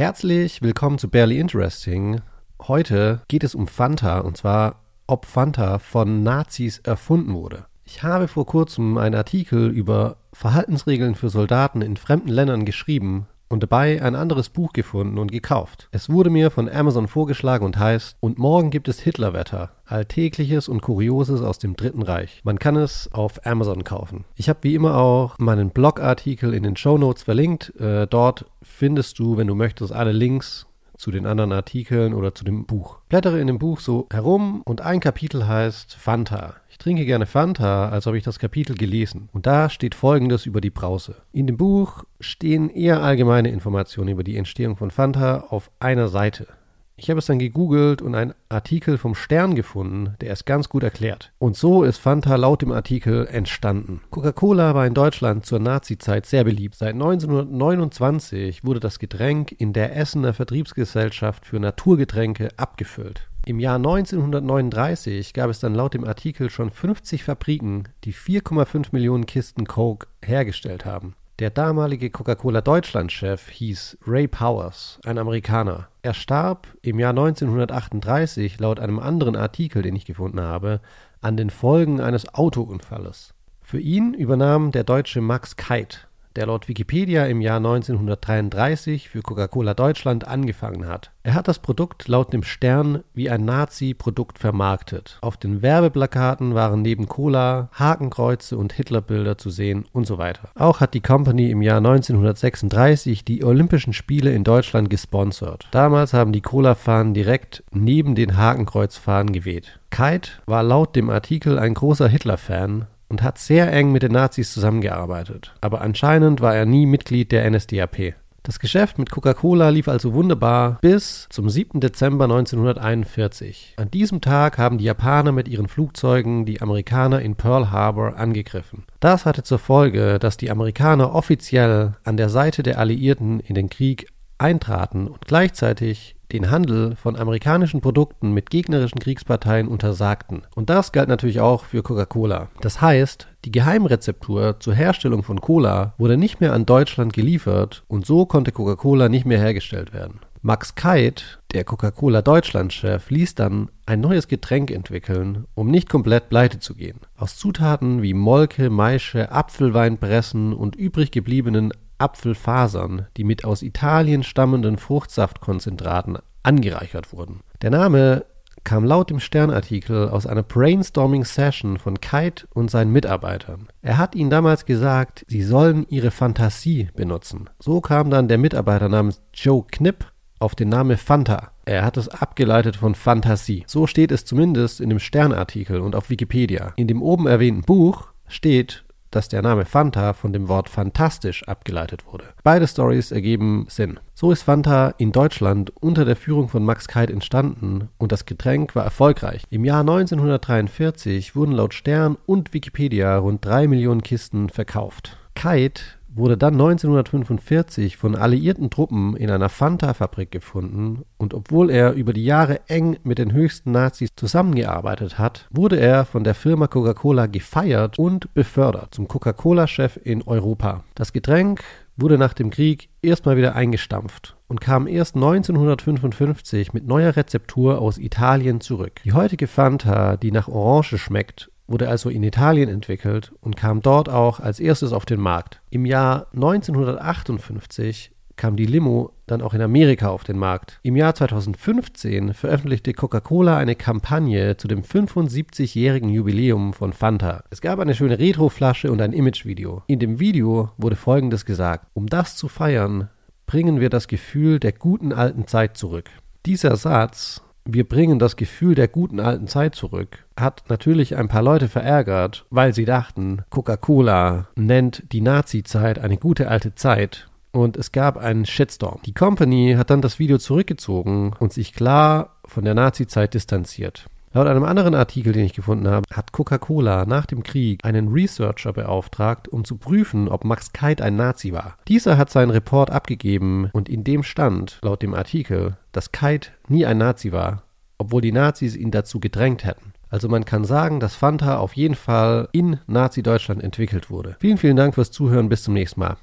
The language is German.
Herzlich willkommen zu Barely Interesting. Heute geht es um Fanta und zwar, ob Fanta von Nazis erfunden wurde. Ich habe vor kurzem einen Artikel über Verhaltensregeln für Soldaten in fremden Ländern geschrieben und dabei ein anderes Buch gefunden und gekauft. Es wurde mir von Amazon vorgeschlagen und heißt Und morgen gibt es Hitlerwetter. Alltägliches und Kurioses aus dem Dritten Reich. Man kann es auf Amazon kaufen. Ich habe wie immer auch meinen Blogartikel in den Show Notes verlinkt. Äh, dort findest du, wenn du möchtest, alle Links zu den anderen Artikeln oder zu dem Buch. Blättere in dem Buch so herum und ein Kapitel heißt Fanta. Ich trinke gerne Fanta, als habe ich das Kapitel gelesen. Und da steht folgendes über die Brause. In dem Buch stehen eher allgemeine Informationen über die Entstehung von Fanta auf einer Seite. Ich habe es dann gegoogelt und einen Artikel vom Stern gefunden, der es ganz gut erklärt. Und so ist Fanta laut dem Artikel entstanden. Coca-Cola war in Deutschland zur Nazi-Zeit sehr beliebt. Seit 1929 wurde das Getränk in der Essener Vertriebsgesellschaft für Naturgetränke abgefüllt. Im Jahr 1939 gab es dann laut dem Artikel schon 50 Fabriken, die 4,5 Millionen Kisten Coke hergestellt haben. Der damalige Coca-Cola Deutschland-Chef hieß Ray Powers, ein Amerikaner. Er starb im Jahr 1938 laut einem anderen Artikel, den ich gefunden habe, an den Folgen eines Autounfalles. Für ihn übernahm der Deutsche Max Keit der laut Wikipedia im Jahr 1933 für Coca-Cola Deutschland angefangen hat. Er hat das Produkt laut dem Stern wie ein Nazi-Produkt vermarktet. Auf den Werbeplakaten waren neben Cola Hakenkreuze und Hitlerbilder zu sehen und so weiter. Auch hat die Company im Jahr 1936 die Olympischen Spiele in Deutschland gesponsert. Damals haben die Cola-Fahnen direkt neben den Hakenkreuzfahnen geweht. Kite war laut dem Artikel ein großer Hitler-Fan und hat sehr eng mit den Nazis zusammengearbeitet. Aber anscheinend war er nie Mitglied der NSDAP. Das Geschäft mit Coca-Cola lief also wunderbar bis zum 7. Dezember 1941. An diesem Tag haben die Japaner mit ihren Flugzeugen die Amerikaner in Pearl Harbor angegriffen. Das hatte zur Folge, dass die Amerikaner offiziell an der Seite der Alliierten in den Krieg eintraten und gleichzeitig den Handel von amerikanischen Produkten mit gegnerischen Kriegsparteien untersagten. Und das galt natürlich auch für Coca-Cola. Das heißt, die Geheimrezeptur zur Herstellung von Cola wurde nicht mehr an Deutschland geliefert und so konnte Coca-Cola nicht mehr hergestellt werden. Max Keit, der Coca-Cola Deutschland-Chef, ließ dann ein neues Getränk entwickeln, um nicht komplett pleite zu gehen. Aus Zutaten wie Molke, Maische, Apfelweinpressen und übrig gebliebenen Apfelfasern, die mit aus Italien stammenden Fruchtsaftkonzentraten angereichert wurden. Der Name kam laut dem Sternartikel aus einer Brainstorming-Session von Kite und seinen Mitarbeitern. Er hat ihnen damals gesagt, sie sollen ihre Fantasie benutzen. So kam dann der Mitarbeiter namens Joe Knipp auf den Namen Fanta. Er hat es abgeleitet von Fantasie. So steht es zumindest in dem Sternartikel und auf Wikipedia. In dem oben erwähnten Buch steht dass der Name Fanta von dem Wort fantastisch abgeleitet wurde. Beide Stories ergeben Sinn. So ist Fanta in Deutschland unter der Führung von Max Keit entstanden und das Getränk war erfolgreich. Im Jahr 1943 wurden laut Stern und Wikipedia rund drei Millionen Kisten verkauft. Keit wurde dann 1945 von alliierten Truppen in einer Fanta-Fabrik gefunden und obwohl er über die Jahre eng mit den höchsten Nazis zusammengearbeitet hat, wurde er von der Firma Coca-Cola gefeiert und befördert zum Coca-Cola-Chef in Europa. Das Getränk wurde nach dem Krieg erstmal wieder eingestampft und kam erst 1955 mit neuer Rezeptur aus Italien zurück. Die heutige Fanta, die nach Orange schmeckt wurde also in Italien entwickelt und kam dort auch als erstes auf den Markt. Im Jahr 1958 kam die Limo dann auch in Amerika auf den Markt. Im Jahr 2015 veröffentlichte Coca-Cola eine Kampagne zu dem 75-jährigen Jubiläum von Fanta. Es gab eine schöne Retroflasche und ein Imagevideo. In dem Video wurde folgendes gesagt: Um das zu feiern, bringen wir das Gefühl der guten alten Zeit zurück. Dieser Satz wir bringen das Gefühl der guten alten Zeit zurück, hat natürlich ein paar Leute verärgert, weil sie dachten, Coca-Cola nennt die Nazi-Zeit eine gute alte Zeit und es gab einen Shitstorm. Die Company hat dann das Video zurückgezogen und sich klar von der Nazi-Zeit distanziert. Laut einem anderen Artikel, den ich gefunden habe, hat Coca-Cola nach dem Krieg einen Researcher beauftragt, um zu prüfen, ob Max Keit ein Nazi war. Dieser hat seinen Report abgegeben und in dem stand, laut dem Artikel, dass Keit nie ein Nazi war, obwohl die Nazis ihn dazu gedrängt hätten. Also man kann sagen, dass Fanta auf jeden Fall in Nazi-Deutschland entwickelt wurde. Vielen, vielen Dank fürs Zuhören. Bis zum nächsten Mal.